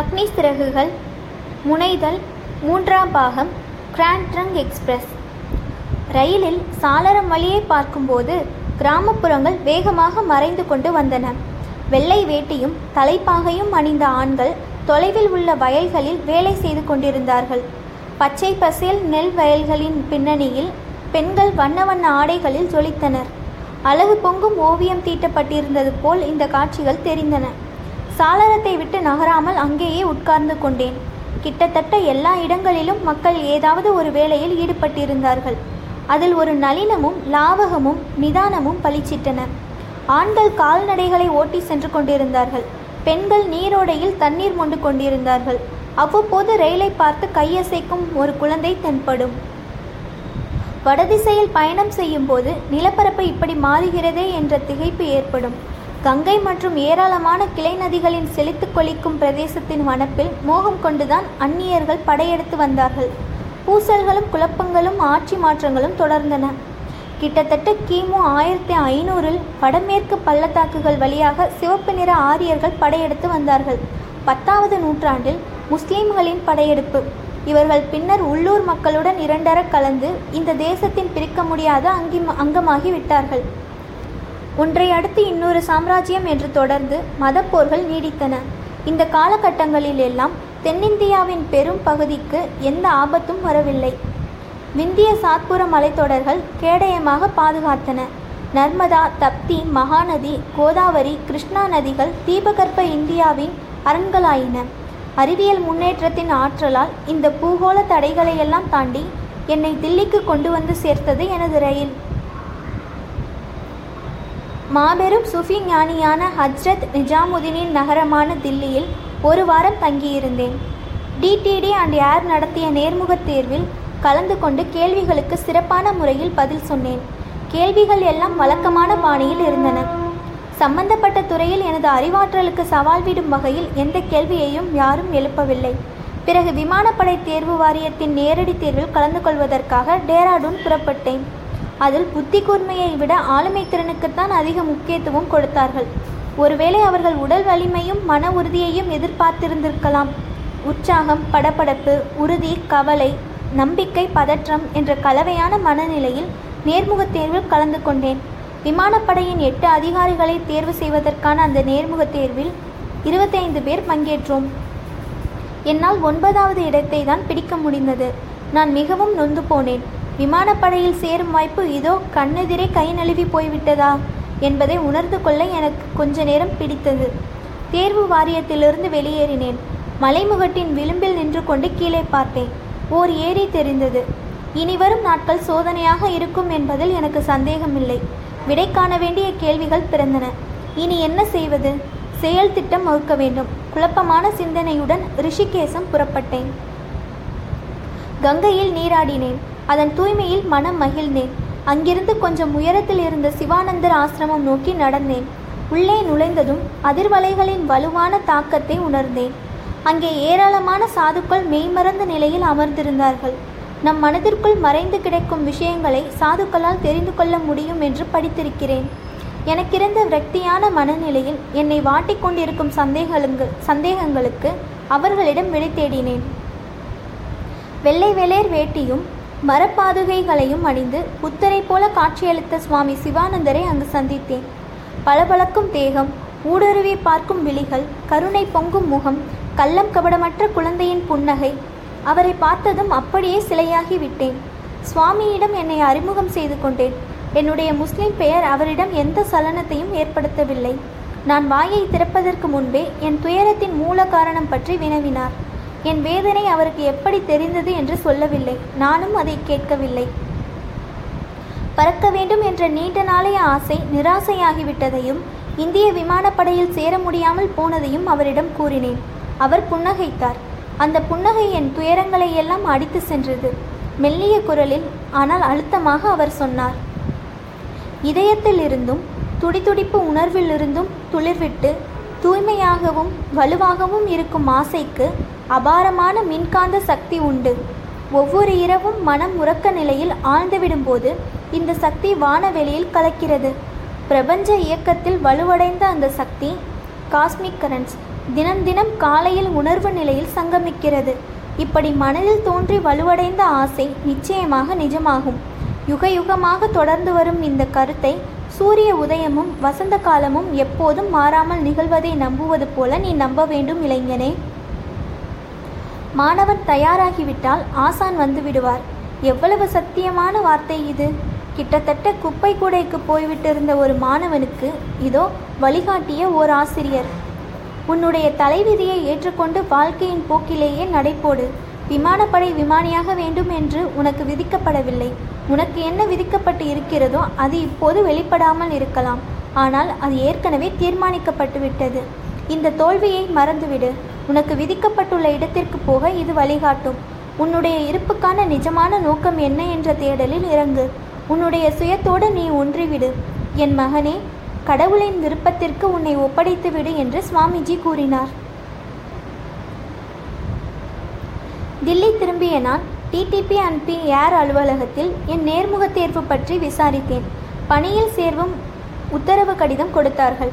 அக்னி சிறகுகள் முனைதல் மூன்றாம் பாகம் grand express. ரயிலில் சாளரம் வழியே பார்க்கும்போது கிராமப்புறங்கள் வேகமாக மறைந்து கொண்டு வந்தன. வெள்ளை வேட்டியும் தலைப்பாகையும் அணிந்த ஆண்கள் தொலைவில் உள்ள வயல்களில் வேலை செய்து கொண்டிருந்தார்கள். பச்சை பசேல் நெல் வயல்களின் பின்னணியில் பெண்கள் வண்ண வண்ண ஆடைகளில் ஜொலித்தனர். அழகு பொங்கும் ஓவியம் தீட்டப்பட்டிருந்தது போல் இந்த காட்சிகள் தெரிந்தன. சாளரத்தை விட்டு நகராமல் அங்கேயே உட்கார்ந்து கொண்டேன். கிட்டத்தட்ட எல்லா இடங்களிலும் மக்கள் ஏதாவது ஒரு வேலையில் ஈடுபட்டிருந்தார்கள். அதில் ஒரு நளினமும் லாவகமும் நிதானமும் பளிச்சிட்டன. ஆண்கள் கால்நடைகளை ஓட்டி சென்று கொண்டிருந்தார்கள். பெண்கள் நீரோடையில் தண்ணீர் மொண்டு கொண்டிருந்தார்கள். அவ்வப்போது ரயிலை பார்த்து கையசைக்கும் ஒரு குழந்தை தென்படும். வடதிசையில் பயணம் செய்யும்போது நிலப்பரப்பு இப்படி மாறுகிறதே என்ற திகைப்பு ஏற்படும். கங்கை மற்றும் ஏராளமான கிளை நதிகளின் செழித்து கொளிக்கும் பிரதேசத்தின் வனப்பில் மோகம் கொண்டுதான் அந்நியர்கள் படையெடுத்து வந்தார்கள். பூசல்களும் குழப்பங்களும் ஆட்சி மாற்றங்களும் தொடர்ந்தன. கிட்டத்தட்ட கிமு ஆயிரத்தி ஐநூறில் வடமேற்கு பள்ளத்தாக்குகள் வழியாக சிவப்பு நிற ஆரியர்கள் படையெடுத்து வந்தார்கள். பத்தாவது நூற்றாண்டில் முஸ்லீம்களின் படையெடுப்பு. இவர்கள் பின்னர் உள்ளூர் மக்களுடன் இரண்டர கலந்து இந்த தேசத்தின் பிரிக்க முடியாத அங்கி அங்கமாகி விட்டார்கள். ஒன்றை அடுத்து இன்னொரு சாம்ராஜ்யம் என்று தொடர்ந்து மதப்போர்கள் நீடித்தன. இந்த காலகட்டங்களில் எல்லாம் தென்னிந்தியாவின் பெரும் பகுதிக்கு எந்த ஆபத்தும் வரவில்லை. விந்திய சாத்புர மலைத்தொடர்கள் கேடயமாக பாதுகாத்தன. நர்மதா தப்தி மகாநதி கோதாவரி கிருஷ்ணா நதிகள் தீபகற்ப இந்தியாவின் அரண்களாயின. அறிவியல் முன்னேற்றத்தின் ஆற்றலால் இந்த பூகோள தடைகளையெல்லாம் தாண்டி என்னை தில்லிக்கு கொண்டு வந்து சேர்த்தது எனது ரயில். மாபெரும் சுஃபி ஞானியான ஹஜ்ரத் நிஜாமுதீனின் நகரமான தில்லியில் ஒரு வாரம் தங்கியிருந்தேன். டிடிடி அண்ட் ஏர் நடத்திய நேர்முகத் தேர்வில் கலந்து கொண்டு கேள்விகளுக்கு சிறப்பான முறையில் பதில் சொன்னேன். கேள்விகள் எல்லாம் வழக்கமான பாணியில் இருந்தன. சம்பந்தப்பட்ட துறையில் எனது அறிவாற்றலுக்கு சவால் விடும் வகையில் எந்த கேள்வியையும் யாரும் எழுப்பவில்லை. பிறகு விமானப்படை தேர்வு வாரியத்தின் நேரடி தேர்வில் கலந்து கொள்வதற்காக டேராடூன் புறப்பட்டேன். அதில் புத்தி கூர்மையை விட ஆளுமை திறனுக்குத்தான் அதிக முக்கியத்துவம் கொடுத்தார்கள். ஒருவேளை அவர்கள் உடல் வலிமையும் மன உறுதியையும் எதிர்பார்த்திருந்திருக்கலாம். உற்சாகம் படபடப்பு உறுதி கவலை நம்பிக்கை பதற்றம் என்ற கலவையான மனநிலையில் நேர்முகத் தேர்வில் கலந்து கொண்டேன். விமானப்படையின் எட்டு அதிகாரிகளை தேர்வு செய்வதற்கான அந்த நேர்முகத் தேர்வில் இருபத்தைந்து பேர் பங்கேற்றோம். என்னால் ஒன்பதாவது இடத்தை தான் பிடிக்க முடிந்தது. நான் மிகவும் நொந்து போனேன். விமானப்படையில் சேரும் வாய்ப்பு இதோ கண்ணெதிரே கை நழுவி போய்விட்டதா என்பதை உணர்ந்து கொள்ள எனக்கு கொஞ்ச நேரம் பிடித்தது. தேர்வு வாரியத்திலிருந்து வெளியேறினேன். மலைமுகட்டின் விளிம்பில் நின்று கொண்டு கீழே பார்த்தேன். ஓர் ஏரி தெரிந்தது. இனி வரும் நாட்கள் சோதனையாக இருக்கும் என்பதில் எனக்கு சந்தேகமில்லை. விடை காண வேண்டிய கேள்விகள் பிறந்தன. இனி என்ன செய்வது? செயல் திட்டம் வகுக்க வேண்டும். குழப்பமான சிந்தனையுடன் ரிஷிகேசம் புறப்பட்டேன். கங்கையில் நீராடினேன். அதன் தூய்மையில் மனம் மகிழ்ந்தேன். அங்கிருந்து கொஞ்சம் உயரத்தில் இருந்த சிவானந்தர் ஆசிரமம் நோக்கி நடந்தேன். உள்ளே நுழைந்ததும் அதிர்வலைகளின் வலுவான தாக்கத்தை உணர்ந்தேன். அங்கே ஏராளமான சாதுக்கள் மெய்மறந்த நிலையில் அமர்ந்திருந்தார்கள். நம் மனதிற்குள் மறைந்து கிடக்கும் விஷயங்களை சாதுக்களால் தெரிந்து கொள்ள முடியும் என்று படித்திருக்கிறேன். எனக்கிருந்த விரக்தியான மனநிலையில் என்னை வாட்டிக்கொண்டிருக்கும் சந்தேகங்கள் சந்தேகங்களுக்கு அவர்களிடம் விடை தேடினேன். வெள்ளை வெளேர் வேட்டியும் மரப்பாதுகைகளையும் அணிந்து புத்தரை போல காட்சியளித்த சுவாமி சிவானந்தரை அங்கு சந்தித்தேன். பளபளக்கும் தேகம் ஊடுருவி பார்க்கும் விழிகள் கருணை பொங்கும் முகம் கள்ளம் கபடமற்ற குழந்தையின் புன்னகை அவரை பார்த்ததும் அப்படியே சிலையாகி விட்டேன். சுவாமியிடம் என்னை அறிமுகம் செய்து கொண்டேன். என்னுடைய முஸ்லிம் பெயர் அவரிடம் எந்த சலனத்தையும் ஏற்படுத்தவில்லை. நான் வாயை திறப்பதற்கு முன்பே என் துயரத்தின் மூல காரணம் பற்றி வினவினார். என் வேதனை அவருக்கு எப்படி தெரிந்தது என்று சொல்லவில்லை. நானும் அதை கேட்கவில்லை. பறக்க வேண்டும் என்ற நீண்ட நாளைய ஆசை நிராசையாகிவிட்டதையும் இந்திய விமானப்படையில் சேர முடியாமல் போனதையும் அவரிடம் கூறினேன். அவர் புன்னகைத்தார். அந்த புன்னகை என் துயரங்களை எல்லாம் அடித்து சென்றது. மெல்லிய குரலில் ஆனால் அழுத்தமாக அவர் சொன்னார். இதயத்தில் இருந்தும் துடிதுடிப்பு உணர்விலிருந்தும் துளிர்விட்டு தூய்மையாகவும் வலுவாகவும் இருக்கும் ஆசைக்கு அபாரமான மின்காந்த சக்தி உண்டு. ஒவ்வொரு இரவும் மனம் உறக்க நிலையில் ஆழ்ந்துவிடும்போது இந்த சக்தி வானவெளியில் கலக்கிறது. பிரபஞ்ச இயக்கத்தில் வலுவடைந்த அந்த சக்தி காஸ்மிக் கரண்ட்ஸ் தினம் தினம் காலையில் உணர்வு நிலையில் சங்கமிக்கிறது. இப்படி மனதில் தோன்றி வலுவடைந்த ஆசை நிச்சயமாக நிஜமாகும். யுக யுகமாக தொடர்ந்து வரும் இந்த கருத்தை சூரிய உதயமும் வசந்த காலமும் எப்போதும் மாறாமல் நிகழ்வதை நம்புவது போல நீ நம்ப வேண்டும் இளைஞனே. மாணவன் தயாராகிவிட்டால் ஆசான் வந்து விடுவார் எவ்வளவு சத்தியமான வார்த்தை இது. கிட்டத்தட்ட குப்பை கூடைக்கு போய்விட்டிருந்த ஒரு மாணவனுக்கு இதோ வழிகாட்டிய ஓர் ஆசிரியர். உன்னுடைய தலைவிதியை ஏற்றுக்கொண்டு வாழ்க்கையின் போக்கிலேயே நடைபோடு. விமானப்படை விமானியாக வேண்டும் என்று உனக்கு விதிக்கப்படவில்லை. உனக்கு என்ன விதிக்கப்பட்டு இருக்கிறதோ அது இப்போது வெளிப்படாமல் இருக்கலாம். ஆனால் அது ஏற்கனவே தீர்மானிக்கப்பட்டு விட்டது இந்த தோல்வியை மறந்துவிடு. உனக்கு விதிக்கப்பட்டுள்ள இடத்திற்கு போக இது வழிகாட்டும். உன்னுடைய இருப்புக்கான நிஜமான நோக்கம் என்ன என்ற தேடலில் இறங்கு. உன்னுடைய சுயத்தோடு நீ ஒன்றிவிடு. என் மகனே கடவுளின் விருப்பத்திற்கு உன்னை ஒப்படைத்து விடு என்று சுவாமிஜி கூறினார். தில்லி திரும்பிய நான் டிடிபி அண்ட் பி ஏர் அலுவலகத்தில் என் நேர்முக தேர்வு பற்றி விசாரித்தேன். பணியில் சேர்வும் உத்தரவு கடிதம் கொடுத்தார்கள்.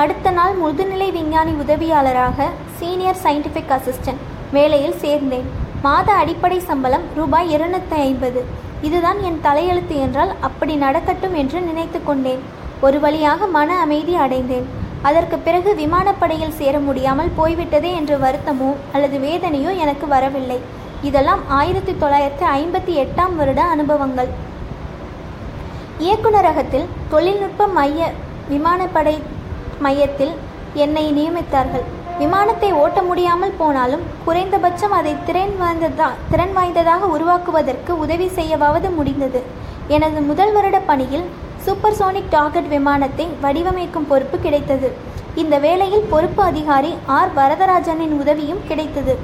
அடுத்த நாள் முதுநிலை விஞ்ஞானி உதவியாளராக சீனியர் சயின்டிஃபிக் அசிஸ்டன்ட் வேலையில் சேர்ந்தேன். மாத அடிப்படை சம்பளம் ரூபாய் இருநூத்தி ஐம்பது இதுதான் என் தலையெழுத்து என்றால் அப்படி நடக்கட்டும் என்று நினைத்து கொண்டேன். ஒரு வழியாக மன அமைதி அடைந்தேன். அதற்கு பிறகு விமானப்படையில் சேர முடியாமல் போய்விட்டதே என்ற வருத்தமோ அல்லது வேதனையோ எனக்கு வரவில்லை. இதெல்லாம் ஆயிரத்தி தொள்ளாயிரத்தி ஐம்பத்தி எட்டாம் வருட அனுபவங்கள். இயக்குநரகத்தில் தொழில்நுட்ப மைய விமானப்படை மையத்தில் என்னை நியமித்தார்கள். விமானத்தை ஓட்ட முடியாமல் போனாலும் குறைந்தபட்சம் அதை திறன் வாய்ந்ததா திறன் வாய்ந்ததாக உருவாக்குவதற்கு உதவி செய்யவாவது முடிந்தது. எனது முதல் வருட பணியில் சூப்பர்சோனிக் டார்கெட் விமானத்தை வடிவமைக்கும் பொறுப்பு கிடைத்தது. இந்த வேளையில் பொறுப்பு அதிகாரி ஆர். வரதராஜனின் உதவியும் கிடைத்தது.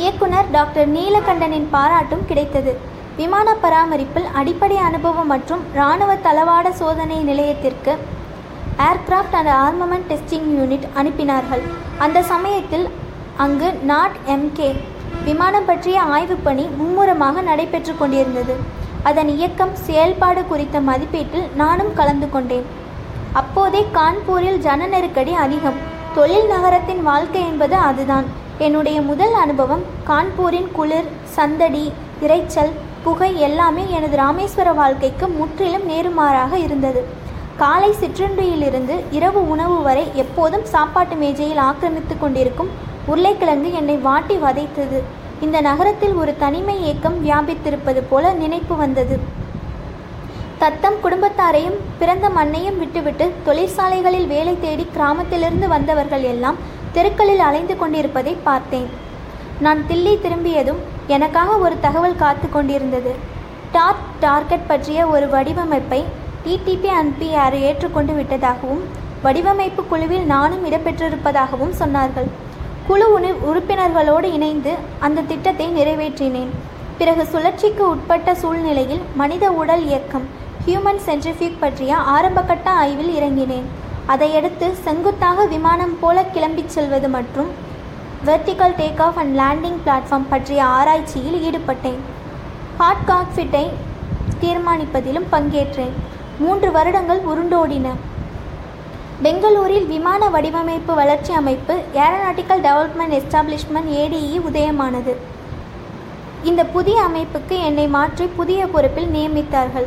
இயக்குனர் டாக்டர் நீலகண்டனின் பாராட்டும் கிடைத்தது. விமான பராமரிப்பில் அடிப்படை அனுபவம் மற்றும் இராணுவ தளவாட சோதனை நிலையத்திற்கு aircraft and armament testing unit அனுப்பினார்கள். அந்த சமயத்தில் அங்கு நாட் எம்கே விமானம் பற்றிய ஆய்வுப் பணி மும்முரமாக நடைபெற்று கொண்டிருந்தது. அதன் இயக்கம் செயல்பாடு குறித்த மதிப்பீட்டில் நானும் கலந்து கொண்டேன். அப்போதே கான்பூரில் ஜன நெருக்கடி அதிகம். தொழில் நகரத்தின் வாழ்க்கை என்பது அதுதான். என்னுடைய முதல் அனுபவம் கான்பூரின் குளிர் சந்தடி இரைச்சல் புகை எல்லாமே எனது ராமேஸ்வர வாழ்க்கைக்கு முற்றிலும் நேருமாறாக இருந்தது. காலை சிற்றுண்டியிலிருந்து இரவு உணவு வரை எப்போதும் சாப்பாட்டு மேஜையில் ஆக்கிரமித்து கொண்டிருக்கும் உருளைக்கிழங்கு என்னை வாட்டி வதைத்தது. இந்த நகரத்தில் ஒரு தனிமை ஏக்கம் வியாபித்திருப்பது போல நினைப்பு வந்தது. தத்தம் குடும்பத்தாரையும் பிறந்த மண்ணையும் விட்டுவிட்டு தொழிற்சாலைகளில் வேலை தேடி கிராமத்திலிருந்து வந்தவர்கள் எல்லாம் தெருக்களில் அலைந்து கொண்டிருப்பதை பார்த்தேன். நான் தில்லி திரும்பியதும் எனக்காக ஒரு தகவல் காத்து கொண்டிருந்தது. டார்க் டார்கெட் பற்றிய ஒரு வடிவமைப்பை டிடிபி அண்ட் பிஆர் ஏற்றுக்கொண்டு விட்டதாகவும் வடிவமைப்பு குழுவில் நானும் இடம்பெற்றிருப்பதாகவும் சொன்னார்கள். குழு உணி உறுப்பினர்களோடு இணைந்து அந்த திட்டத்தை நிறைவேற்றினேன். பிறகு சுழற்சிக்கு உட்பட்ட சூழ்நிலையில் மனித உடல் இயக்கம் ஹியூமன் சென்ட்ரிஃபியூக் பற்றிய ஆரம்பகட்ட ஆய்வில் இறங்கினேன். அதையடுத்து செங்குத்தாக விமானம் போல கிளம்பிச் செல்வது மற்றும் vertical take off and landing platform பற்றிய ஆராய்ச்சியில் ஈடுபட்டேன். ஹாட் காக்ஃபிட்டை தீர்மானிப்பதிலும் பங்கேற்றேன். மூன்று வருடங்கள் உருண்டோடின. பெங்களூரில் விமான வடிவமைப்பு வளர்ச்சி அமைப்பு ஏரோநாட்டிக்கல் டெவலப்மெண்ட் எஸ்டாப்ளிஷ்மெண்ட் ஏடிஇ உதயமானது. இந்த புதிய அமைப்புக்கு என்னை மாற்றி புதிய பொறுப்பில் நியமித்தார்கள்.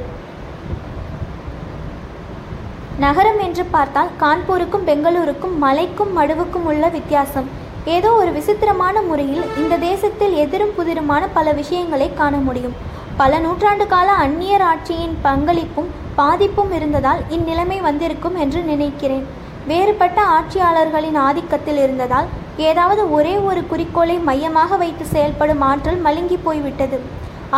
நகரம் என்று பார்த்தால் கான்பூருக்கும் பெங்களூருக்கும் மலைக்கும் மடுவுக்கும் உள்ள வித்தியாசம். ஏதோ ஒரு விசித்திரமான முறையில் இந்த தேசத்தில் எதிரும் புதிருமான பல விஷயங்களை காண முடியும். பல நூற்றாண்டு கால அந்நியர் ஆட்சியின் பங்களிப்பும் பாதிப்பும் இருந்ததால் இந்நிலைமை வந்திருக்கும் என்று நினைக்கிறேன். வேறுபட்ட ஆட்சியாளர்களின் ஆதிக்கத்தில் இருந்ததால் ஏதாவது ஒரே ஒரு குறிக்கோளை மையமாக வைத்து செயல்படும் ஆற்றல் மழுங்கி போய்விட்டது.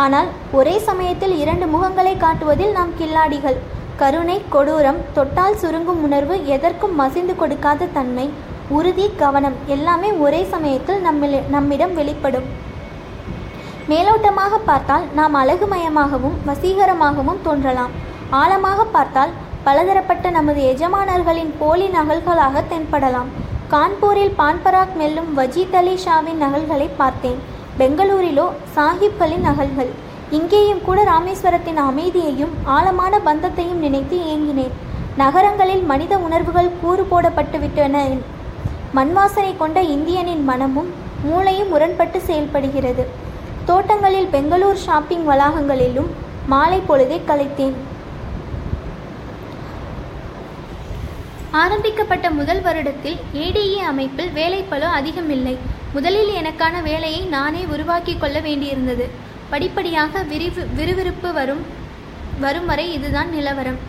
ஆனால் ஒரே சமயத்தில் இரண்டு முகங்களை காட்டுவதில் நாம் கில்லாடிகள். கருணை கொடூரம் தொட்டால் சுருங்கும் உணர்வு எதற்கும் மசிந்து கொடுக்காத தன்மை உறுதி கவனம் எல்லாமே ஒரே சமயத்தில் நம்மில் நம்மிடம் வெளிப்படும். மேலோட்டமாக பார்த்தால் நாம் அழகுமயமாகவும் வசீகரமாகவும் தோன்றலாம். ஆழமாக பார்த்தால் பலதரப்பட்ட நமது எஜமானர்களின் போலி நகல்களாக தென்படலாம். கான்பூரில் பான்பராக் மெல்லும் வஜீத் அலி ஷாவின் நகல்களை பார்த்தேன். பெங்களூரிலோ சாஹிப்களின் நகல்கள். இங்கேயும் கூட ராமேஸ்வரத்தின் அமைதியையும் ஆழமான பந்தத்தையும் நினைத்து ஏங்கினேன். நகரங்களில் மனித உணர்வுகள் கூறு போடப்பட்டுவிட்டன. மண்வாசனை மண் வாசனை கொண்ட இந்தியனின் மனமும் மூளையும் முரண்பட்டு செயல்படுகிறது. தோட்டங்களில் பெங்களூர் ஷாப்பிங் வளாகங்களிலும் மாலை பொழுதை கலைத்தேன். ஆரம்பிக்கப்பட்ட முதல் வருடத்தில் ஏடிஏ அமைப்பில் வேலைப்பளு அதிகமில்லை. முதலில் எனக்கான வேலையை நானே உருவாக்கி கொள்ள வேண்டியிருந்தது. படிப்படியாக விரிவு விறுவிறுப்பு வரும் வரும் வரை இதுதான் நிலவரம்.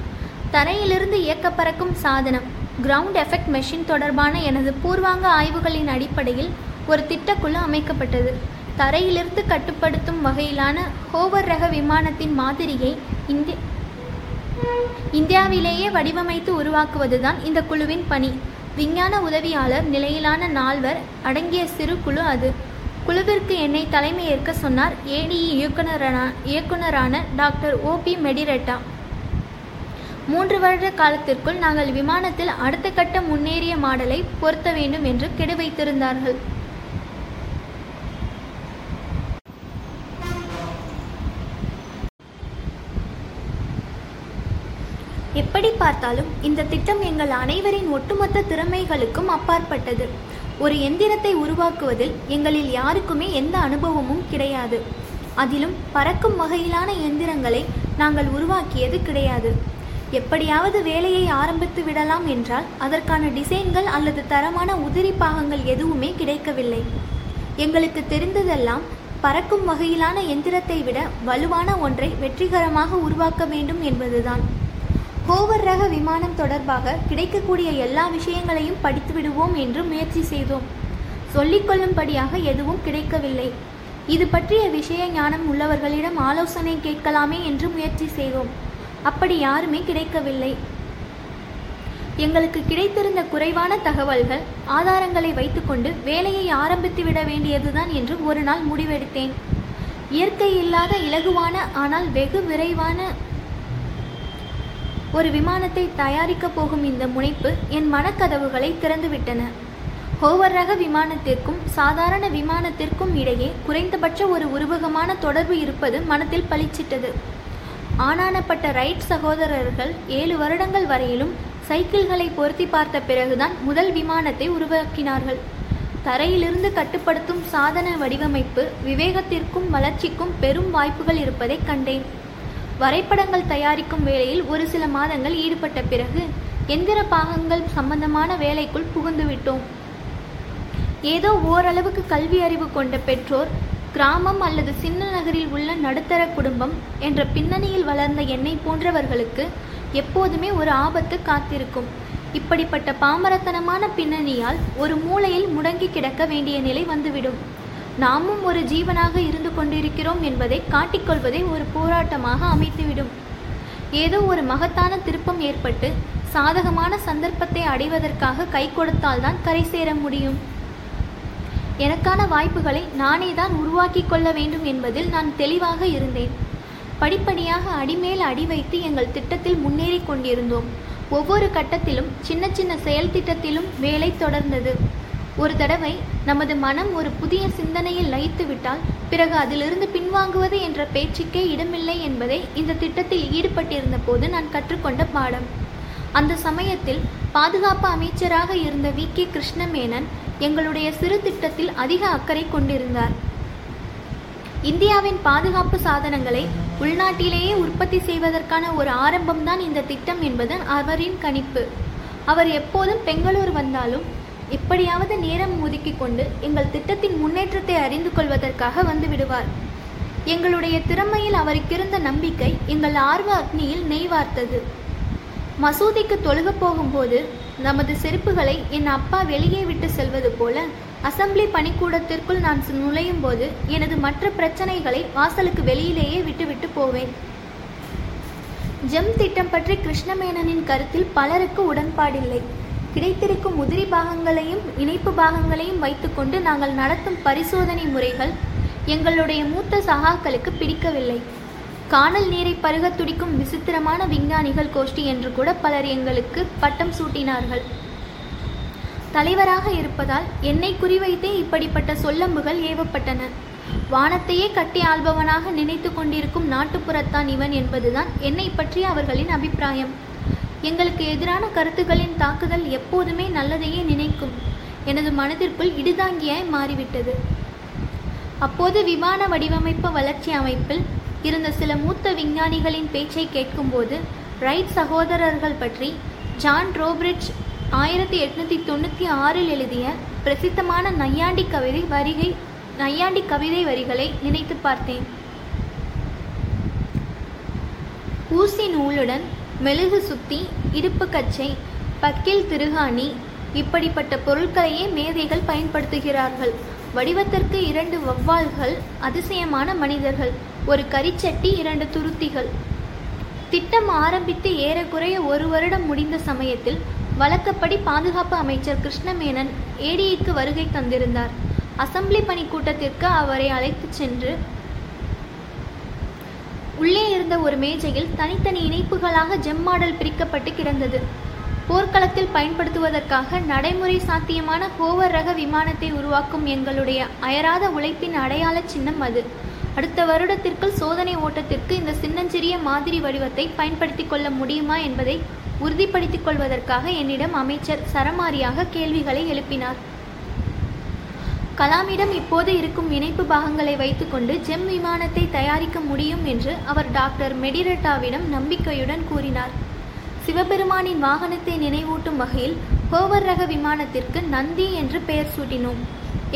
தரையிலிருந்து இயக்க பறக்கும் சாதனம் கிரவுண்ட் எஃபெக்ட் மெஷின் தொடர்பான எனது பூர்வாங்க ஆய்வுகளின் அடிப்படையில் ஒரு திட்டக்குழு அமைக்கப்பட்டது. தரையிலிருந்து கட்டுப்படுத்தும் வகையிலான ஹோவர் ரக விமானத்தின் மாதிரியை இந்திய இந்தியாவிலேயே வடிவமைத்து உருவாக்குவதுதான் இந்த குழுவின் பணி. விஞ்ஞான உதவியாளர் நிலையிலான நால்வர் அடங்கிய சிறு குழு அது. குழுவிற்கு என்னை தலைமை ஏற்க சொன்னார் ஏடிஇ இயக்குனரான இயக்குனரான டாக்டர் ஓ பி மெடிரெட்டா. மூன்று வருட காலத்திற்குள் நாங்கள் விமானத்தில் அடுத்த கட்ட முன்னேறிய மாடலை பொருத்த வேண்டும் என்று கெடு வைத்திருந்தார்கள் எப்படி பார்த்தாலும் இந்த திட்டம் எங்கள் அனைவரின் ஒட்டுமொத்த திறமைகளுக்கும் அப்பாற்பட்டது. ஒரு எந்திரத்தை உருவாக்குவதில் எங்களில் யாருக்குமே எந்த அனுபவமும் கிடையாது. அதிலும் பறக்கும் வகையிலான எந்திரங்களை நாங்கள் உருவாக்கியது கிடையாது. எப்படியாவது வேலையை ஆரம்பித்து விடலாம் என்றால் அதற்கான டிசைன்கள் அல்லது தரமான உதிரி பாகங்கள் எதுவுமே கிடைக்கவில்லை. எங்களுக்கு தெரிந்ததெல்லாம் பறக்கும் வகையிலான எந்திரத்தை விட வலுவான ஒன்றை வெற்றிகரமாக உருவாக்க வேண்டும் என்பதுதான். கோவர் ரக விமானம் தொடர்பாக கிடைக்கக்கூடிய எல்லா விஷயங்களையும் படித்து விடுவோம் என்று முயற்சி செய்தோம். சொல்லிக்கொள்ளும்படியாக எதுவும் கிடைக்கவில்லை. இது பற்றிய விஷய ஞானம் உள்ளவர்களிடம் ஆலோசனை கேட்கலாமே என்று முயற்சி செய்தோம். அப்படி யாருமே கிடைக்கவில்லை. எங்களுக்கு கிடைத்திருந்த குறைவான தகவல்கள் ஆதாரங்களை வைத்துக்கொண்டு வேலையை ஆரம்பித்து விட வேண்டியதுதான் என்று ஒரு நாள் முடிவெடுத்தேன். இயற்கை இல்லாத இலகுவான ஆனால் வெகு விரைவான ஒரு விமானத்தை தயாரிக்கப் போகும் இந்த முனைப்பு என் மனக்கதவுகளை திறந்துவிட்டன. ஹோவர் ரக விமானத்திற்கும் சாதாரண விமானத்திற்கும் இடையே குறைந்தபட்ச ஒரு உருவகமான தொடர்பு இருப்பது மனத்தில் பளிச்சிட்டது. ஆனானப்பட்ட ரைட் சகோதரர்கள் ஏழு வருடங்கள் வரையிலும் சைக்கிள்களை பொருத்தி பார்த்த பிறகுதான் முதல் விமானத்தை உருவாக்கினார்கள். தரையிலிருந்து கட்டுப்படுத்தும் சாதன வடிவமைப்பு விவேகத்திற்கும் வளர்ச்சிக்கும் பெரும் வாய்ப்புகள் இருப்பதை கண்டேன். வரைபடங்கள் தயாரிக்கும் வேலையில் ஒரு சில மாதங்கள் ஈடுபட்ட பிறகு எந்திர பாகங்கள் சம்பந்தமான வேலைக்குள் புகுந்துவிட்டோம் ஏதோ ஓரளவுக்கு கல்வி அறிவு கொண்ட பெற்றோர் கிராமம் அல்லது சின்ன நகரில் உள்ள நடுத்தர குடும்பம் என்ற பின்னணியில் வளர்ந்த என்னை போன்றவர்களுக்கு எப்போதுமே ஒரு ஆபத்து காத்திருக்கும். இப்படிப்பட்ட பாமரத்தனமான பின்னணியால் ஒரு மூலையில் முடங்கி கிடக்க வேண்டிய நிலை வந்துவிடும். நாமும் ஒரு ஜீவனாக இருந்து கொண்டிருக்கிறோம் என்பதை காட்டிக்கொள்வதை ஒரு போராட்டமாக அமைத்துவிடும். ஏதோ ஒரு மகத்தான திருப்பம் ஏற்பட்டு சாதகமான சந்தர்ப்பத்தை அடைவதற்காக கை கொடுத்தால்தான் கரை சேர முடியும். எனக்கான வாய்ப்புகளை நானே தான் உருவாக்கி கொள்ள வேண்டும் என்பதில் நான் தெளிவாக இருந்தேன். படிப்படியாக அடிமேல் அடி வைத்து எங்கள் திட்டத்தில் முன்னேறி கொண்டிருந்தோம். ஒவ்வொரு கட்டத்திலும் சின்ன சின்ன செயல் திட்டத்திலும் வேலை தொடர்ந்தது. ஒரு தடவை நமது மனம் ஒரு புதிய சிந்தனையில் லயித்துவிட்டால் பிறகு அதிலிருந்து பின்வாங்குவது என்ற பேச்சுக்கே இடமில்லை என்பதை இந்த திட்டத்தில் ஈடுபட்டிருந்த போது நான் கற்றுக்கொண்ட பாடம். அந்த சமயத்தில் பாதுகாப்பு அமைச்சராக இருந்த வி. கே. கிருஷ்ணமேனன் எங்களுடைய சிறு திட்டத்தில் அதிக அக்கறை கொண்டிருந்தார். இந்தியாவின் பாதுகாப்பு சாதனங்களை உள்நாட்டிலேயே உற்பத்தி செய்வதற்கான ஒரு ஆரம்பம்தான் இந்த திட்டம் என்பது அவரின் கணிப்பு. அவர் எப்போதும் பெங்களூர் வந்தாலும் இப்படியாவது நேரம் ஒதுக்கிக் கொண்டு எங்கள் திட்டத்தின் முன்னேற்றத்தை அறிந்து கொள்வதற்காக வந்து விடுவார் எங்களுடைய திறமையில் அவருக்கிருந்த நம்பிக்கை எங்கள் ஆர்வ அக்னியில் நெய் வார்த்தது. மசூதிக்கு தொழுக போகும்போது நமது செருப்புகளை என் அப்பா வெளியே விட்டு செல்வது போல அசம்பிளி பணிக்கூடத்திற்குள் நான் நுழையும் போது எனது மற்ற பிரச்சனைகளை வாசலுக்கு வெளியிலேயே விட்டுவிட்டு போவேன். ஜெம் திட்டம் பற்றி கிருஷ்ணமேனனின் கருத்தில் பலருக்கு உடன்பாடில்லை. கிடைத்திருக்கும் உதிரி பாகங்களையும் இணைப்பு பாகங்களையும் வைத்துக்கொண்டு நாங்கள் நடத்தும் பரிசோதனை முறைகள் எங்களுடைய மூத்த சகாக்களுக்கு பிடிக்கவில்லை. காணல் நீரை பருக துடிக்கும் விசித்திரமான விஞ்ஞானிகள் கோஷ்டி என்று கூட பலர் எங்களுக்கு பட்டம் சூட்டினார்கள். தலைவராக இருப்பதால் என்னை குறிவைத்தே இப்படிப்பட்ட சொல்லம்புகள் ஏவப்பட்டன. வானத்தையே கட்டி ஆள்பவனாக நினைத்து கொண்டிருக்கும் நாட்டுப்புறத்தான் இவன் என்பதுதான் என்னை பற்றிய அவர்களின் அபிப்பிராயம். எங்களுக்கு எதிரான கருத்துக்களின் தாக்குதல் எப்போதுமே நல்லதையே நினைக்கும். எனது மனதிற்குள் இடுதாங்கியாய் மாறிவிட்டது. அப்போது விமான வடிவமைப்பு வளர்ச்சி அமைப்பில் இருந்த சில மூத்த விஞ்ஞானிகளின் பேச்சை கேட்கும்போது ரைட் சகோதரர்கள் பற்றி ஜான் ரோப்ரிட்ஜ் ஆயிரத்தி எட்நூத்தி தொண்ணூற்றி ஆறில் எழுதிய பிரசித்தமான நையாண்டி கவிதை வரிகை நையாண்டி கவிதை வரிகளை நினைத்து பார்த்தேன். ஊசி நூலுடன் மெழுகு சுத்தி இடுப்பு கச்சை பக்கில் திருகாணி இப்படிப்பட்ட பொருட்களையே மேதைகள் பயன்படுத்துகிறார்கள். வடிவத்திற்கு இரண்டு வவ்வால்கள் அதிசயமான மனிதர்கள் ஒரு கரிச்சட்டி இரண்டு துருத்திகள். திட்டம் ஆரம்பித்து ஏறக்குறைய ஒரு வருடம் முடிந்த சமயத்தில் வழக்கப்படி பாதுகாப்பு அமைச்சர் கிருஷ்ணமேனன் ஏடிக்கு வருகை தந்திருந்தார். அசம்பிளி பணி கூட்டத்திற்கு அவரை அழைத்துச் சென்று உள்ளே இருந்த ஒரு மேஜையில் தனித்தனி இணைப்புகளாக ஜெம் மாடல் பிரிக்கப்பட்டு கிடந்தது. போர்க்களத்தில் பயன்படுத்துவதற்காக நடைமுறை சாத்தியமான ஹோவர் ரக விமானத்தை உருவாக்கும் எங்களுடைய அயராத உழைப்பின் அடையாள சின்னம் அது. அடுத்த வருடத்திற்குள் சோதனை ஓட்டத்திற்கு இந்த சின்னஞ்சிறிய மாதிரி வடிவத்தை பயன்படுத்திக் கொள்ள முடியுமா என்பதை உறுதிப்படுத்திக் கொள்வதற்காக என்னிடம் அமைச்சர் சரமாரியாக கேள்விகளை எழுப்பினார். கலாமிடம் இப்போது இருக்கும் இணைப்பு பாகங்களை வைத்துக்கொண்டு ஜெம் விமானத்தை தயாரிக்க முடியும் என்று அவர் டாக்டர் மெடிரட்டாவிடம் நம்பிக்கையுடன் கூறினார். சிவபெருமானின் வாகனத்தை நினைவூட்டும் வகையில் ஹோவர் ரக விமானத்திற்கு நந்தி என்று பெயர் சூட்டினோம்.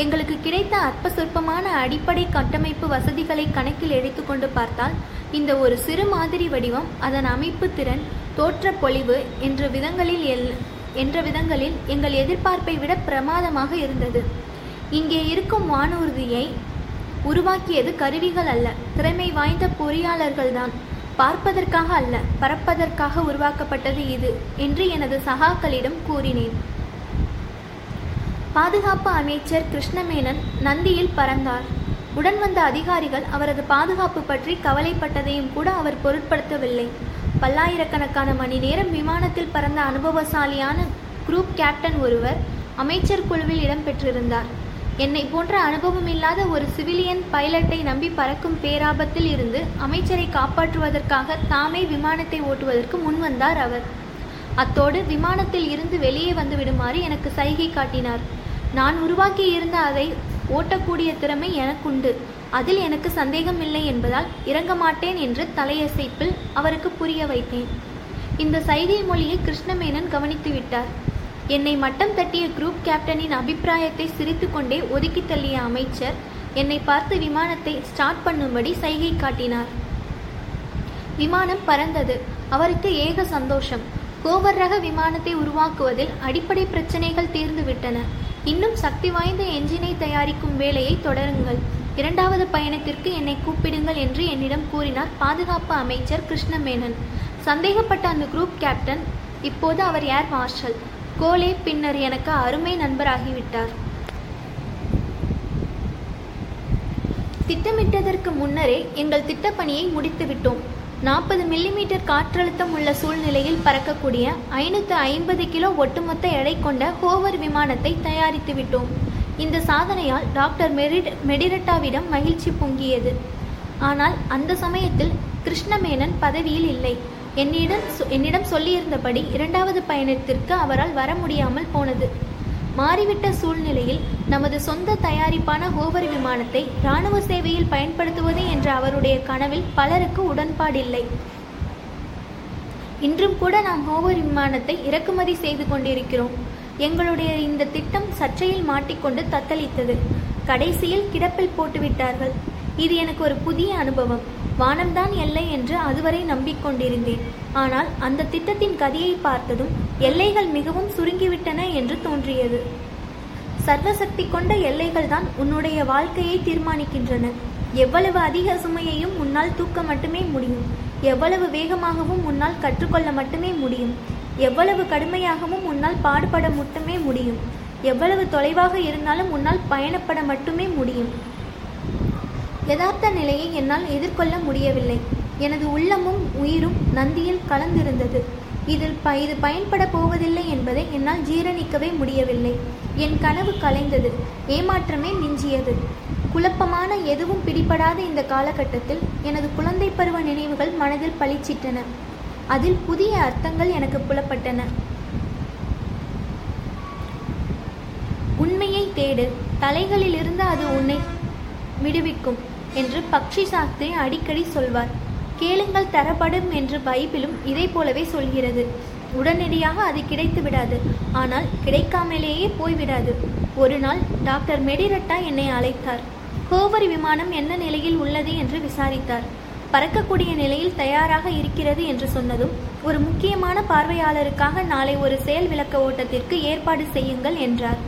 எங்களுக்கு கிடைத்த அற்ப சொற்பமான அடிப்படை கட்டமைப்பு வசதிகளை கணக்கில் எடுத்துக்கொண்டு பார்த்தால் இந்த ஒரு சிறு மாதிரி வடிவம் அதன் அமைப்பு திறன் தோற்ற பொலிவு என்ற விதங்களில் எல் என்ற விதங்களில் எங்கள் எதிர்பார்ப்பை விட பிரமாதமாக இருந்தது. இங்கே இருக்கும் வானூர்தியை உருவாக்கியது கருவிகள் அல்ல. திறமை வாய்ந்த பொறியாளர்கள்தான். பார்ப்பதற்காக அல்ல பறப்பதற்காக உருவாக்கப்பட்டது இது என்று எனது சகாக்களிடம் கூறினேன். பாதுகாப்பு அமைச்சர் கிருஷ்ணமேனன் நந்தியில் பறந்தார். உடன் வந்த அதிகாரிகள் அவரது பாதுகாப்பு பற்றி கவலைப்பட்டதையும் கூட அவர் பொருட்படுத்தவில்லை. பல்லாயிரக்கணக்கான மணி நேரம் விமானத்தில் பறந்த அனுபவசாலியான குரூப் கேப்டன் ஒருவர் அமைச்சர் குழுவில் இடம்பெற்றிருந்தார். என்னை போன்ற அனுபவம் இல்லாத ஒரு சிவிலியன் பைலட்டை நம்பி பறக்கும் பேராபத்தில் இருந்து அமைச்சரை காப்பாற்றுவதற்காக தாமே விமானத்தை ஓட்டுவதற்கு முன்வந்தார் அவர். அத்தோடு விமானத்தில் இருந்து வெளியே வந்து விடுமாறு எனக்கு சைகை காட்டினார். நான் உருவாக்கி இருந்த அதை ஓட்டக்கூடிய திறமை எனக்குண்டு. அதில் எனக்கு சந்தேகமில்லை என்பதால் இறங்க மாட்டேன் என்று தலையசைப்பில் அவருக்கு புரிய வைத்தேன். இந்த சைகை மொழியை கிருஷ்ணமேனன் கவனித்து விட்டார். என்னை மட்டம் தட்டிய குரூப் கேப்டனின் அபிப்பிராயத்தை சிரித்துக்கொண்டே ஒதுக்கி தள்ளிய அமைச்சர் என்னை பார்த்து விமானத்தை ஸ்டார்ட் பண்ணும்படி சைகை காட்டினார். விமானம் பறந்தது. அவருக்கு ஏக சந்தோஷம். கோவர் ரக விமானத்தை உருவாக்குவதில் அடிப்படை பிரச்சனைகள் தீர்ந்துவிட்டன. இன்னும் சக்தி வாய்ந்த என்ஜினை தயாரிக்கும் வேலையை தொடருங்கள். இரண்டாவது பயணத்திற்கு என்னை கூப்பிடுங்கள் என்று என்னிடம் கூறினார் பாதுகாப்பு அமைச்சர் கிருஷ்ணமேனன். சந்தேகப்பட்ட அந்த குரூப் கேப்டன் இப்போது அவர் ஏர் மார்ஷல் கோலே பின்னர் எனக்கு அருமை நண்பராகிவிட்டார். திட்டமிட்டதற்கு முன்னரே எங்கள் திட்டப்பணியை முடித்துவிட்டோம். நாற்பது மில்லிமீட்டர் காற்றழுத்தம் உள்ள சூழ்நிலையில் பறக்கக்கூடிய ஐநூற்று ஐம்பது கிலோ ஒட்டுமொத்த எடை கொண்ட ஹோவர் விமானத்தை தயாரித்து விட்டோம் இந்த சாதனையால் டாக்டர் மெரிட் மெடிரட்டாவிடம் மகிழ்ச்சி பொங்கியது. ஆனால் அந்த சமயத்தில் கிருஷ்ணமேனன் பதவியில் இல்லை. என்னிடம் என்னிடம் சொல்லியிருந்தபடி இரண்டாவது பயணத்திற்கு அவரால் வர முடியாமல் போனது. மாறிவிட்ட சூழ்நிலையில் நமது சொந்த தயாரிப்பான ஹோவர் விமானத்தை இராணுவ சேவையில் பயன்படுத்துவது என்ற அவருடைய கனவில் பலருக்கு உடன்பாடில்லை. இன்றும் கூட நாம் ஹோவர் விமானத்தை இறக்குமதி செய்து கொண்டிருக்கிறோம். எங்களுடைய இந்த திட்டம் சர்ச்சையில் மாட்டிக்கொண்டு தத்தளித்தது. கடைசியில் கிடப்பில் போட்டுவிட்டார்கள். இது எனக்கு ஒரு புதிய அனுபவம். வானம்தான் எல்லை என்று அதுவரை நம்பிக்கொண்டிருந்தேன். ஆனால் அந்த திட்டத்தின் கதியை பார்த்ததும் எல்லைகள் மிகவும் சுருங்கிவிட்டன என்று தோன்றியது. சர்வசக்தி கொண்ட எல்லைகள் தான் உன்னுடைய வாழ்க்கையை தீர்மானிக்கின்றன. எவ்வளவு அதிக சுமையையும் உன்னால் தூக்க மட்டுமே முடியும். எவ்வளவு வேகமாகவும் உன்னால் கற்றுக்கொள்ள மட்டுமே முடியும். எவ்வளவு கடுமையாகவும் உன்னால் பாடுபட மட்டுமே முடியும். எவ்வளவு தொலைவாக இருந்தாலும் உன்னால் பயணப்பட மட்டுமே முடியும். யதார்த்த நிலையை என்னால் எதிர்கொள்ள முடியவில்லை. எனது உள்ளமும் உயிரும் நந்தியில் கலந்திருந்தது. இதில் ப இது பயன்பட போவதில்லை என்பதை என்னால் ஜீரணிக்கவே முடியவில்லை. என் கனவு கலைந்தது. ஏமாற்றமே மிஞ்சியது. குழப்பமான எதுவும் பிடிபடாத இந்த காலகட்டத்தில் எனது குழந்தை பருவ நினைவுகள் மனதில் பளிச்சிட்டன. அதில் புதிய அர்த்தங்கள் எனக்கு புலப்பட்டன. உண்மையை தேடு. தலைகளிலிருந்து அது உன்னை விடுவிக்கும். என்று பக்ஷி சாஸ்திரி அடிக்கடி சொல்வார். கேளுங்கள் தரப்படும் என்று பைபிளும் இதை போலவே சொல்கிறது. உடனடியாக அது கிடைத்து விடாது. ஆனால் கிடைக்காமலேயே போய்விடாது ஒரு நாள் டாக்டர் மெடிரட்டா என்னை அழைத்தார். ஹோவர் விமானம் என்ன நிலையில் உள்ளது என்று விசாரித்தார். பறக்கக்கூடிய நிலையில் தயாராக இருக்கிறது என்று சொன்னதும் ஒரு முக்கியமான பார்வையாளருக்காக நாளை ஒரு செயல் விளக்க ஓட்டத்திற்கு ஏற்பாடு செய்யுங்கள் என்றார்.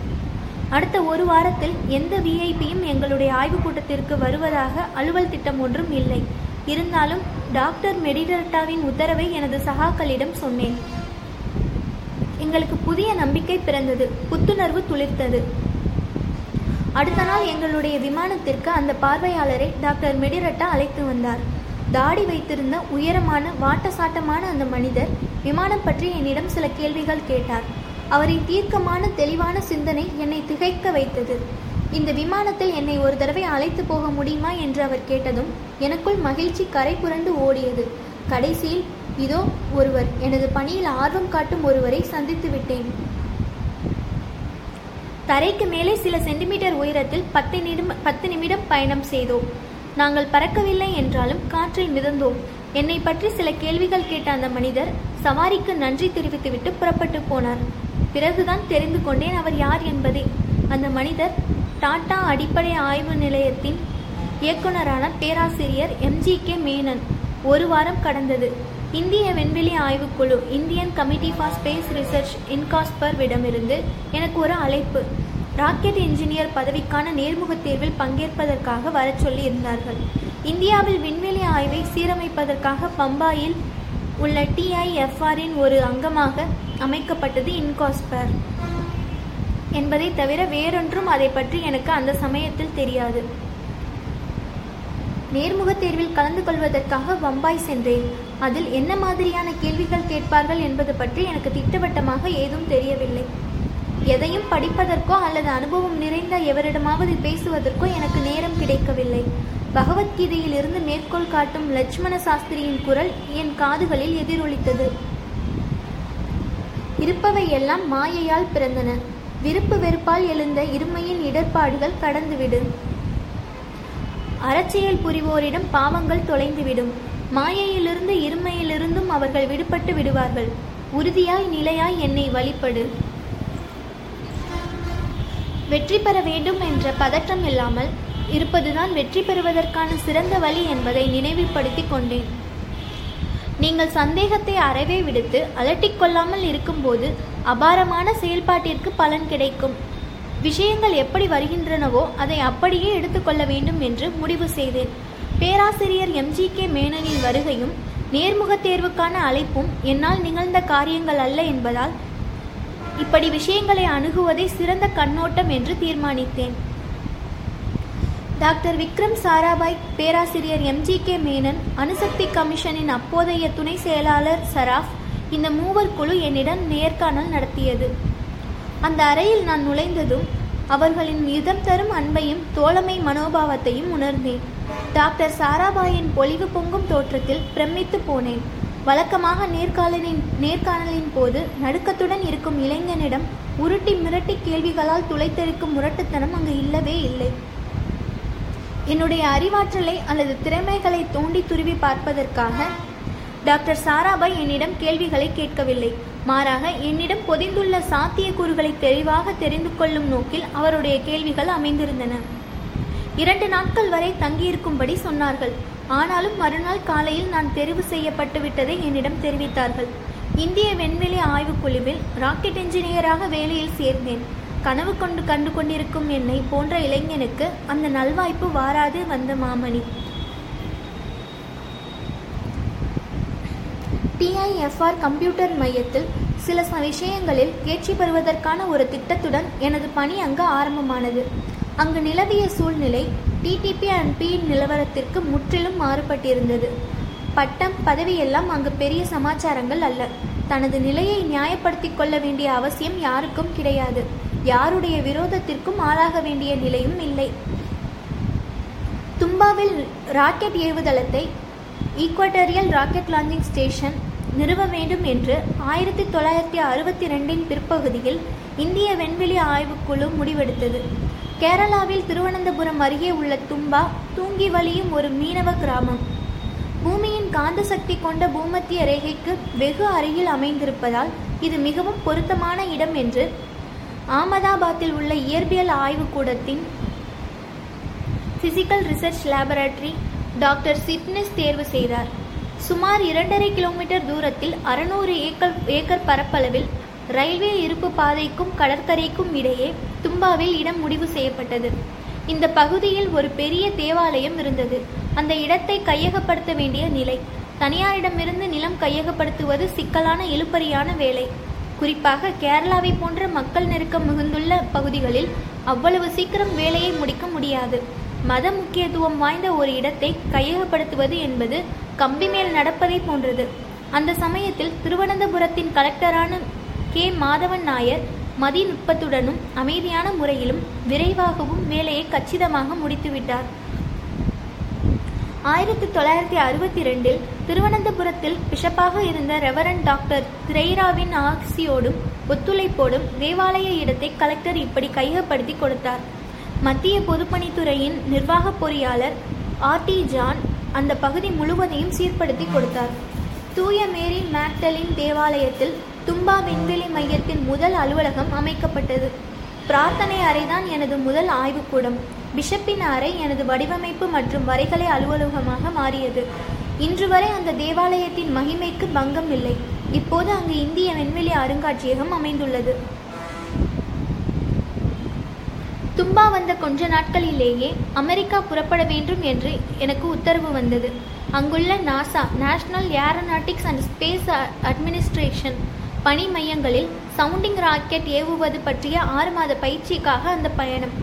அடுத்த ஒரு வாரத்தில் எந்த விஐபியும் எங்களுடைய ஆய்வுக் கூட்டத்திற்கு வருவதாக அலுவல் திட்டம் ஒன்றும் இல்லை. இருந்தாலும் டாக்டர் மெடிடர்டாவின் உத்தரவை எனது சகாக்களிடம் சொன்னேன். எங்களுக்கு புதிய நம்பிக்கை பிறந்தது புத்துணர்வு துளிர்த்தது. அடுத்த நாள் எங்களுடைய விமானத்திற்கு அந்த பார்வையாளரை டாக்டர் மெடிரட்டா அழைத்து வந்தார். தாடி வைத்திருந்த உயரமான வாட்டசாட்டமான அந்த மனிதர் விமானம் பற்றி என்னிடம் சில கேள்விகள் கேட்டார். அவரின் தீர்க்கமான தெளிவான சிந்தனை என்னை திகைக்க வைத்தது. இந்த விமானத்தில் என்னை ஒரு தடவை அழைத்து போக முடியுமா என்று அவர் கேட்டதும் எனக்குள் மகிழ்ச்சி கரை புரண்டு ஓடியது. கடைசியில் இதோ ஒருவர் எனது பணியில் ஆர்வம் காட்டும் ஒருவரை சந்தித்து விட்டேன். தரைக்கு மேலே சில சென்டிமீட்டர் உயரத்தில் பத்து நிமிடம் பத்து நிமிடம் பயணம் செய்தோம். நாங்கள் பறக்கவில்லை என்றாலும் காற்றில் மிதந்தோம். என்னை பற்றி சில கேள்விகள் கேட்ட அந்த மனிதர் சவாரிக்கு நன்றி தெரிவித்துவிட்டு புறப்பட்டு போனார். பிறகுதான் தெரிந்து கொண்டேன் அவர் யார் என்பதை. அந்த மனிதர் டாடா அடிப்படை ஆய்வு நிலையத்தின் இயக்குனரான பேராசிரியர் எம்ஜி கே. மேனன். ஒரு வாரம் கடந்தது. இந்திய விண்வெளி ஆய்வுக்குழு Indian committee for space research INCOSPAR விடமிருந்து எனக்கு ஒரு அழைப்பு. ராக்கெட் இன்ஜினியர் பதவிக்கான நேர்முகத் தேர்வில் பங்கேற்பதற்காக வரச் சொல்லி இருந்தார்கள் இந்தியாவில் விண்வெளி ஆய்வை சீரமைப்பதற்காக பம்பாயில் உள்ள டிஐஎஃப்ஆரின் ஒரு அங்கமாக அமைக்கப்பட்டது இன்காஸ்பர் என்பதை தவிர வேறொன்றும் அதை பற்றி எனக்கு அந்த சமயத்தில் தெரியாது. நேர்முகத் தேர்வில் கலந்து கொள்வதற்காக பம்பாய் சென்றேன். அதில் என்ன மாதிரியான கேள்விகள் கேட்பார்கள் என்பது பற்றி எனக்கு திட்டவட்டமாக ஏதும் தெரியவில்லை. எதையும் படிப்பதற்கோ அல்லது அனுபவம் நிறைந்த எவரிடமாவது பேசுவதற்கோ எனக்கு நேரம் கிடைக்கவில்லை. பகவத்கீதையிலிருந்து மேற்கோள் காட்டும் லட்சுமண சாஸ்திரியின் குரல் என் காதுகளில் எதிரொலித்தது. இருப்பவை எல்லாம் மாயையால் பிறந்தன. விருப்பு வெறுப்பால் எழுந்த இருமையின் இடர்பாடுகள் கடந்துவிடும். அறச்செயல் புரிவோரிடம் பாவங்கள் தொலைந்துவிடும். மாயையிலிருந்து இருமையிலிருந்தும் அவர்கள் விடுபட்டு விடுவார்கள். உறுதியாய் நிலையாய் என்னை வழிபடு. வெற்றி பெற வேண்டும் என்ற பதற்றம் இல்லாமல் இருப்பதுதான் வெற்றி பெறுவதற்கான சிறந்த வழி என்பதை நினைவுபடுத்தி கொண்டேன். நீங்கள் சந்தேகத்தை அறவே விடுத்து அலட்டிக்கொள்ளாமல் இருக்கும்போது அபாரமான செயல்பாட்டிற்கு பலன் கிடைக்கும். விஷயங்கள் எப்படி வருகின்றனவோ அதை அப்படியே எடுத்துக்கொள்ள வேண்டும் என்று முடிவு செய்தேன். பேராசிரியர் எம்ஜி கே. மேனனின் வருகையும் நேர்முகத் தேர்வுக்கான அழைப்பும் என்னால் நிகழ்ந்த காரியங்கள் அல்ல என்பதால் இப்படி விஷயங்களை அணுகுவதே சிறந்த கண்ணோட்டம் என்று தீர்மானித்தேன். டாக்டர் விக்ரம் சாராபாய் பேராசிரியர் எம்ஜி கே. மேனன் அணுசக்தி கமிஷனின் அப்போதைய துணை செயலாளர் சராஃப் இந்த மூவர் குழு என்னிடம் நேர்காணல் நடத்தியது. அந்த அறையில் நான் நுழைந்ததும் அவர்களின் யுதம் தரும் அன்பையும் தோழமை மனோபாவத்தையும் உணர்ந்தேன். டாக்டர் சாராபாயின் பொலிவு பொங்கும் தோற்றத்தில் பிரமித்து போனேன். வழக்கமாக நேர்காணலின் நேர்காணலின் போது நடுக்கத்துடன் இருக்கும் இளைஞனிடம் உருட்டி மிரட்டி கேள்விகளால் துளைத்தெடுக்கும் முரட்டுத்தனம் அங்கு இல்லவே இல்லை. என்னுடைய அறிவாற்றலை அல்லது திறமைகளை தோண்டி துருவி பார்ப்பதற்காக டாக்டர் சாராபாய் என்னிடம் கேள்விகளை கேட்கவில்லை. மாறாக என்னிடம் பொதிந்துள்ள சாத்தியக்கூறுகளை தெளிவாக தெரிந்து கொள்ளும் நோக்கில் அவருடைய கேள்விகள் அமைந்திருந்தன. இரண்டு நாட்கள் வரை தங்கியிருக்கும்படி சொன்னார்கள். ஆனாலும் மறுநாள் காலையில் நான் தெரிவு செய்யப்பட்டு விட்டதை என்னிடம் தெரிவித்தார்கள். இந்திய விண்வெளி ஆய்வுக் குழுவில் ராக்கெட் என்ஜினியராக வேலையில் சேர்ந்தேன். கனவு கொண்டு கண்டு கொண்டிருக்கும் என்னை போன்ற இளைஞனுக்கு அந்த நல்வாய்ப்பு வாராது வந்த மாமணி. டிஐஎஃப்ஆர் கம்ப்யூட்டர் மையத்தில் சில ச விஷயங்களில் தேர்ச்சி பெறுவதற்கான ஒரு திட்டத்துடன் எனது பணி அங்கு ஆரம்பமானது. அங்கு நிலவிய சூழ்நிலை டிடிபி அண்ட் பியின் நிலவரத்திற்கு முற்றிலும் மாறுபட்டிருந்தது. பட்டம் பதவியெல்லாம் அங்கு பெரிய சமாச்சாரங்கள் அல்ல. தனது நிலையை நியாயப்படுத்திக் கொள்ள வேண்டிய அவசியம் யாருக்கும் கிடையாது. யாருடைய விரோதத்திற்கும் ஆளாக வேண்டிய நிலையும் இல்லை. தும்பாவில் ராக்கெட் ஏவுதளத்தை ஈக்வட்டோரியல் ராக்கெட் லாஞ்சிங் ஸ்டேஷன் நிறுவ வேண்டும் என்று ஆயிரத்தி தொள்ளாயிரத்தி அறுபத்தி ரெண்டின் பிற்பகுதியில் இந்திய விண்வெளி ஆய்வுக்குழு முடிவெடுத்தது. கேரளாவில் திருவனந்தபுரம் அருகே உள்ள தும்பா தூங்கி வழியும் ஒரு மீனவ கிராமம். பூமியின் காந்த சக்தி கொண்ட பூமத்திய ரேகைக்கு வெகு அருகில் அமைந்திருப்பதால் இது மிகவும் பொருத்தமான இடம் என்று ஆமதாபாத்தில் உள்ள இயற்பியல் ஆய்வுக்கூடத்தின் physical research laboratory doctor Chitnis தேர்வு செய்தார். சுமார் இரண்டரை கிலோமீட்டர் தூரத்தில் அறுநூறு ஏக்கர் ஏக்கர் பரப்பளவில் ரயில்வே இருப்பு பாதைக்கும் கடற்கரைக்கும் இடையே தும்பாவில் இடம் முடிவு செய்யப்பட்டது. இந்த பகுதியில் ஒரு பெரிய தேவாலயம் இருந்தது. அந்த இடத்தை கையகப்படுத்த வேண்டிய நிலை. தனியாரிடமிருந்து நிலம் கையகப்படுத்துவது சிக்கலான இழுபறியான வேலை. குறிப்பாக கேரளாவை போன்ற மக்கள் நெருக்கம் மிகுந்துள்ள பகுதிகளில் அவ்வளவு சீக்கிரம் வேலையை முடிக்க முடியாது. மத முக்கியத்துவம் வாய்ந்த ஒரு இடத்தை கையகப்படுத்துவது என்பது கம்பி மேல் நடப்பதை போன்றது. அந்த சமயத்தில் திருவனந்தபுரத்தின் கலெக்டரான கே. மாதவன் நாயர் மதிநுட்பத்துடனும் அமைதியான முறையிலும் விரைவாகவும் வேலையை கச்சிதமாக முடித்துவிட்டார். ஆயிரத்தி தொள்ளாயிரத்தி அறுபத்தி ரெண்டில் திருவனந்தபுரத்தில் பிஷப்பாக இருந்த ரெவரன் டாக்டர் திரைராவின் ஆக்சியோடும் ஒத்துழைப்போடும் தேவாலய இடத்தை கலெக்டர் இப்படி கையகப்படுத்தி கொடுத்தார். மத்திய பொதுப்பணித்துறையின் நிர்வாக பொறியாளர் ஆர்டி ஜான் அந்த பகுதி முழுவதையும் சீர்படுத்தி கொடுத்தார். தூய மேரி மேக்டலின் தேவாலயத்தில் தும்பா விண்வெளி மையத்தின் முதல் அலுவலகம் அமைக்கப்பட்டது. பிரார்த்தனை அறைதான் எனது முதல் ஆய்வுக்கூடம். பிஷப்பின் அறை எனது வடிவமைப்பு மற்றும் வரைகலை அலுவலகமாக மாறியது. இன்று வரை அந்த தேவாலயத்தின் மகிமைக்கு பங்கம் இல்லை. இப்போது அங்கு இந்திய விண்வெளி அருங்காட்சியகம் அமைந்துள்ளது. தும்பா வந்த கொஞ்ச நாட்களிலேயே அமெரிக்கா புறப்பட வேண்டும் என்று எனக்கு உத்தரவு வந்தது. அங்குள்ள NASA national aeronautics and space administration பணி மையங்களில் சவுண்டிங் ராக்கெட் ஏவுவது பற்றிய ஆறு மாத பயிற்சிக்காக அந்த பயணம்.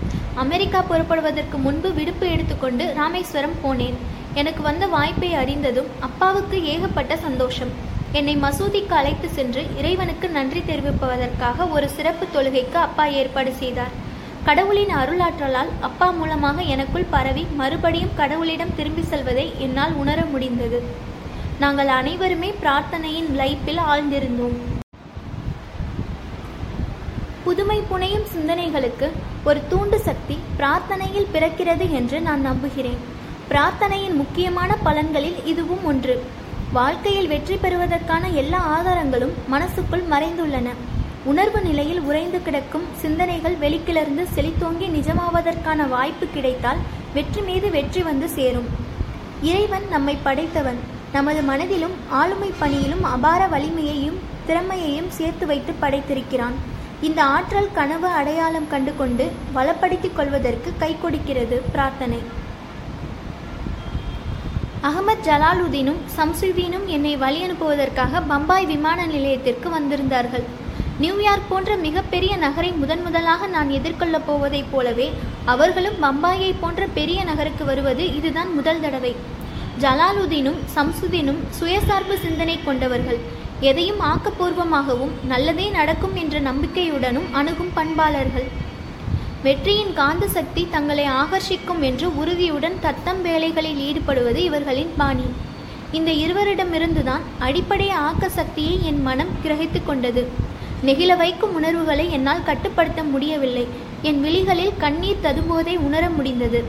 அமெரிக்கா புறப்படுவதற்கு முன்பு விடுப்பு எடுத்துக்கொண்டு ராமேஸ்வரம் போனேன். எனக்கு வந்த வாய்ப்பை அறிந்ததும் அப்பாவுக்கு ஏகப்பட்ட சந்தோஷம். என்னை மசூதிக்கு அழைத்து சென்று இறைவனுக்கு நன்றி தெரிவிப்பதற்காக ஒரு சிறப்பு தொழுகைக்கு அப்பா ஏற்பாடு செய்தார். கடவுளின் அருளாற்றலால் அப்பா மூலமாக எனக்குள் பரவி மறுபடியும் கடவுளிடம் திரும்பி செல்வதை என்னால் உணர முடிந்தது. நாங்கள் அனைவருமே பிரார்த்தனையின் லைப்பில் ஆழ்ந்திருந்தோம். புதுமை புனையும் சிந்தனைகளுக்கு ஒரு தூண்டு சக்தி பிரார்த்தனையில் பிறக்கிறது என்று நான் நம்புகிறேன். பிரார்த்தனையின் முக்கியமான பலன்களில் இதுவும் ஒன்று. வாழ்க்கையில் வெற்றி பெறுவதற்கான எல்லா ஆதாரங்களும் மனசுக்குள் மறைந்துள்ளன. உணர்வு நிலையில் உறைந்து கிடக்கும் சிந்தனைகள் வெளிக்கிளர்ந்து செழித்தோங்கி நிஜமாவதற்கான வாய்ப்பு கிடைத்தால் வெற்றி மீது வெற்றி வந்து சேரும். இறைவன் நம்மை படைத்தவன். நமது மனதிலும் ஆளுமை பணியிலும் அபார வலிமையையும் திறமையையும் சேர்த்து வைத்து படைத்திருக்கிறான். இந்த ஆற்றல் கனவு அடையாளம் கண்டு கொண்டு வளப்படுத்திக் கொள்வதற்கு கை கொடுக்கிறது பிரார்த்தனை. அகமத் ஜலாலுதீனும் சம்சுதீனும் என்னை வழி அனுப்புவதற்காக பம்பாய் விமான நிலையத்திற்கு வந்திருந்தார்கள். நியூயார்க் போன்ற மிகப்பெரிய நகரை முதன் முதலாக நான் எதிர்கொள்ளப் போவதைப் போலவே அவர்களும் பம்பாயை போன்ற பெரிய நகருக்கு வருவது இதுதான் முதல் தடவை. ஜலாலுதீனும் சம்சுதீனும் சுயசார்பு சிந்தனை கொண்டவர்கள். எதையும் ஆக்கப்பூர்வமாகவும் நல்லதே நடக்கும் என்ற நம்பிக்கையுடனும் அணுகும் பண்பாளர்கள். வெற்றியின் காந்த சக்தி தங்களை ஆகர்ஷிக்கும் என்று உறுதியுடன் தத்தம் வேலைகளில் ஈடுபடுவது இவர்களின் பாணி. இந்த இருவரிடமிருந்துதான் அடிப்படை ஆக்க சக்தியை என் மனம் கிரகித்து கொண்டது. நெகிழ வைக்கும் உணர்வுகளை என்னால் கட்டுப்படுத்த முடியவில்லை. என் விழிகளில் கண்ணீர் ததும்போதை உணர முடிந்தது.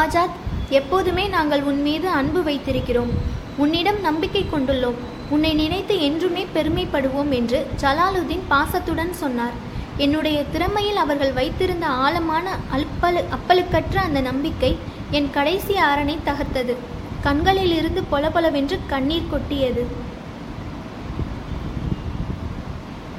ஆஜாத் எப்போதுமே நாங்கள் உன் மீது அன்பு வைத்திருக்கிறோம். உன்னிடம் நம்பிக்கை கொண்டுள்ளோம். உன்னை நினைத்து என்றுமே பெருமைப்படுவோம் என்று ஜலாலுதீன் பாசத்துடன் சொன்னார். என்னுடைய திறமையில் அவர்கள் வைத்திருந்த ஆழமான அல்பலு அப்பலுக்கற்ற அந்த நம்பிக்கை என் கடைசி ஆரணை தகர்த்தது. கண்களிலிருந்து பொலபொலவென்று கண்ணீர் கொட்டியது.